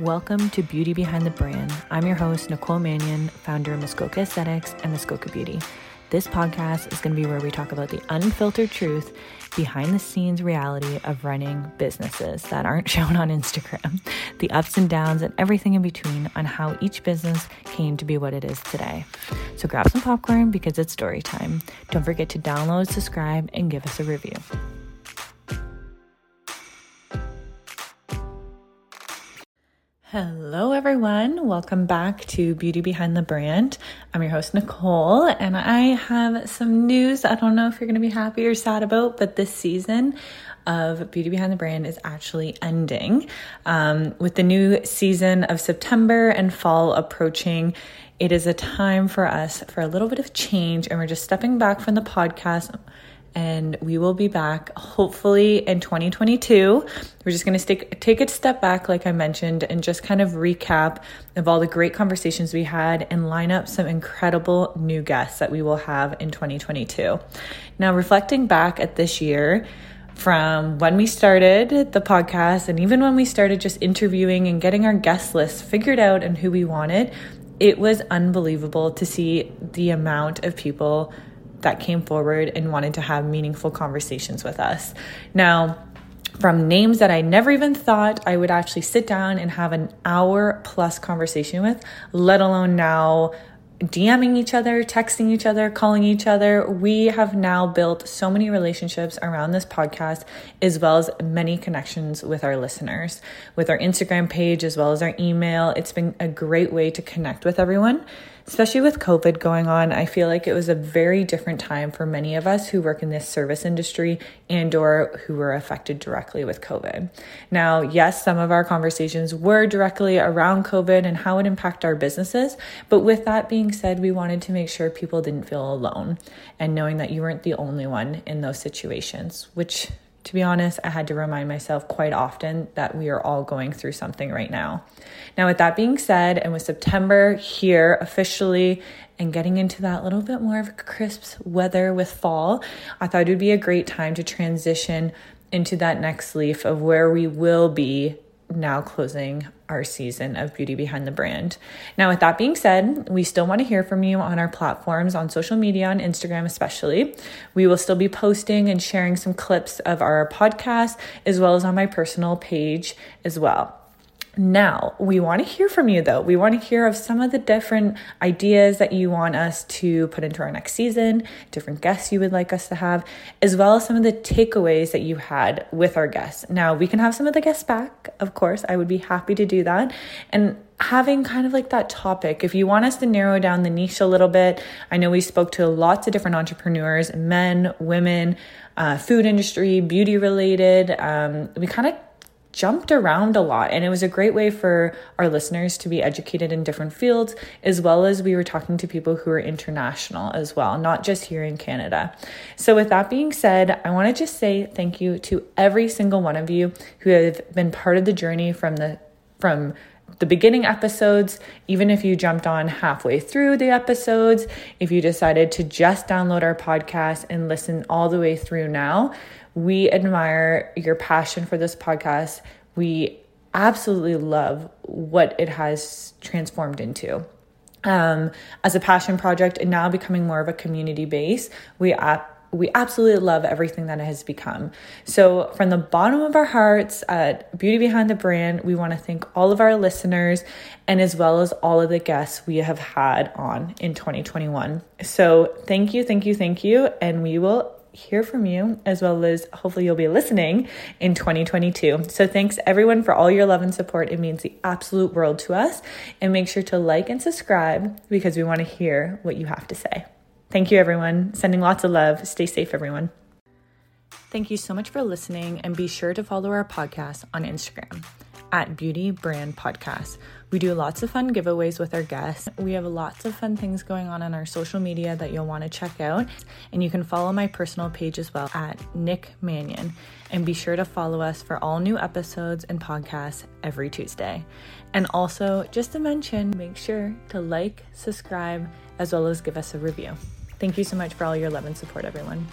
Welcome to Beauty Behind the Brand. I'm your host, Nicole Mannion, founder of Muskoka Aesthetics and Muskoka Beauty. This podcast is going to be where we talk about the unfiltered truth behind the scenes reality of running businesses that aren't shown on Instagram, the ups and downs, and everything in between on how each business came to be what it is today. So grab some popcorn because it's story time. Don't forget to download, subscribe, and give us a review. Hello, everyone. Welcome back to Beauty Behind the Brand. I'm your host, Nicole, and I have some news. I don't know if you're going to be happy or sad about, but this season of Beauty Behind the Brand is actually ending. Um, with the new season of September and fall approaching, it is a time for us for a little bit of change, and we're just stepping back from the podcast and we will be back hopefully in 2022. We're just going to take take a step back like I mentioned and just kind of recap of all the great conversations we had and line up some incredible new guests that we will have in 2022. Now reflecting back at this year, from when we started the podcast and even when we started just interviewing and getting our guest list figured out and who we wanted, it was unbelievable to see the amount of people that came forward and wanted to have meaningful conversations with us. Now, from names that I never even thought I would actually sit down and have an hour plus conversation with, let alone now DMing each other, texting each other, calling each other. We have now built so many relationships around this podcast, as well as many connections with our listeners, with our Instagram page, as well as our email. It's been a great way to connect with everyone especially with COVID going on, I feel like it was a very different time for many of us who work in this service industry and or who were affected directly with COVID. Now, yes, some of our conversations were directly around COVID and how it impacted our businesses, but with that being said, we wanted to make sure people didn't feel alone and knowing that you weren't the only one in those situations, which to be honest, I had to remind myself quite often that we are all going through something right now. Now, with that being said, and with September here officially and getting into that little bit more of crisp weather with fall, I thought it would be a great time to transition into that next leaf of where we will be now closing our season of Beauty Behind the Brand. Now, with that being said, we still want to hear from you on our platforms, on social media, on Instagram especially. We will still be posting and sharing some clips of our podcast as well as on my personal page as well. Now, we want to hear from you though. We want to hear of some of the different ideas that you want us to put into our next season, different guests you would like us to have, as well as some of the takeaways that you had with our guests. Now, we can have some of the guests back, of course. I would be happy to do that. And having kind of like that topic, if you want us to narrow down the niche a little bit, I know we spoke to lots of different entrepreneurs, men, women, uh, food industry, beauty related. Um, we kind of jumped around a lot and it was a great way for our listeners to be educated in different fields as well as we were talking to people who are international as well not just here in Canada. So with that being said, I want to just say thank you to every single one of you who have been part of the journey from the from the beginning episodes, even if you jumped on halfway through the episodes, if you decided to just download our podcast and listen all the way through now, we admire your passion for this podcast. We absolutely love what it has transformed into. Um, as a passion project and now becoming more of a community base, we we absolutely love everything that it has become. So, from the bottom of our hearts at Beauty Behind the Brand, we want to thank all of our listeners and as well as all of the guests we have had on in 2021. So, thank you, thank you, thank you. And we will hear from you as well as hopefully you'll be listening in 2022. So thanks everyone for all your love and support. It means the absolute world to us. And make sure to like and subscribe because we want to hear what you have to say. Thank you everyone. Sending lots of love. Stay safe everyone. Thank you so much for listening and be sure to follow our podcast on Instagram at Beauty Brand Podcast. We do lots of fun giveaways with our guests. We have lots of fun things going on on our social media that you'll want to check out. And you can follow my personal page as well at Nick Mannion. And be sure to follow us for all new episodes and podcasts every Tuesday. And also, just to mention, make sure to like, subscribe, as well as give us a review. Thank you so much for all your love and support, everyone.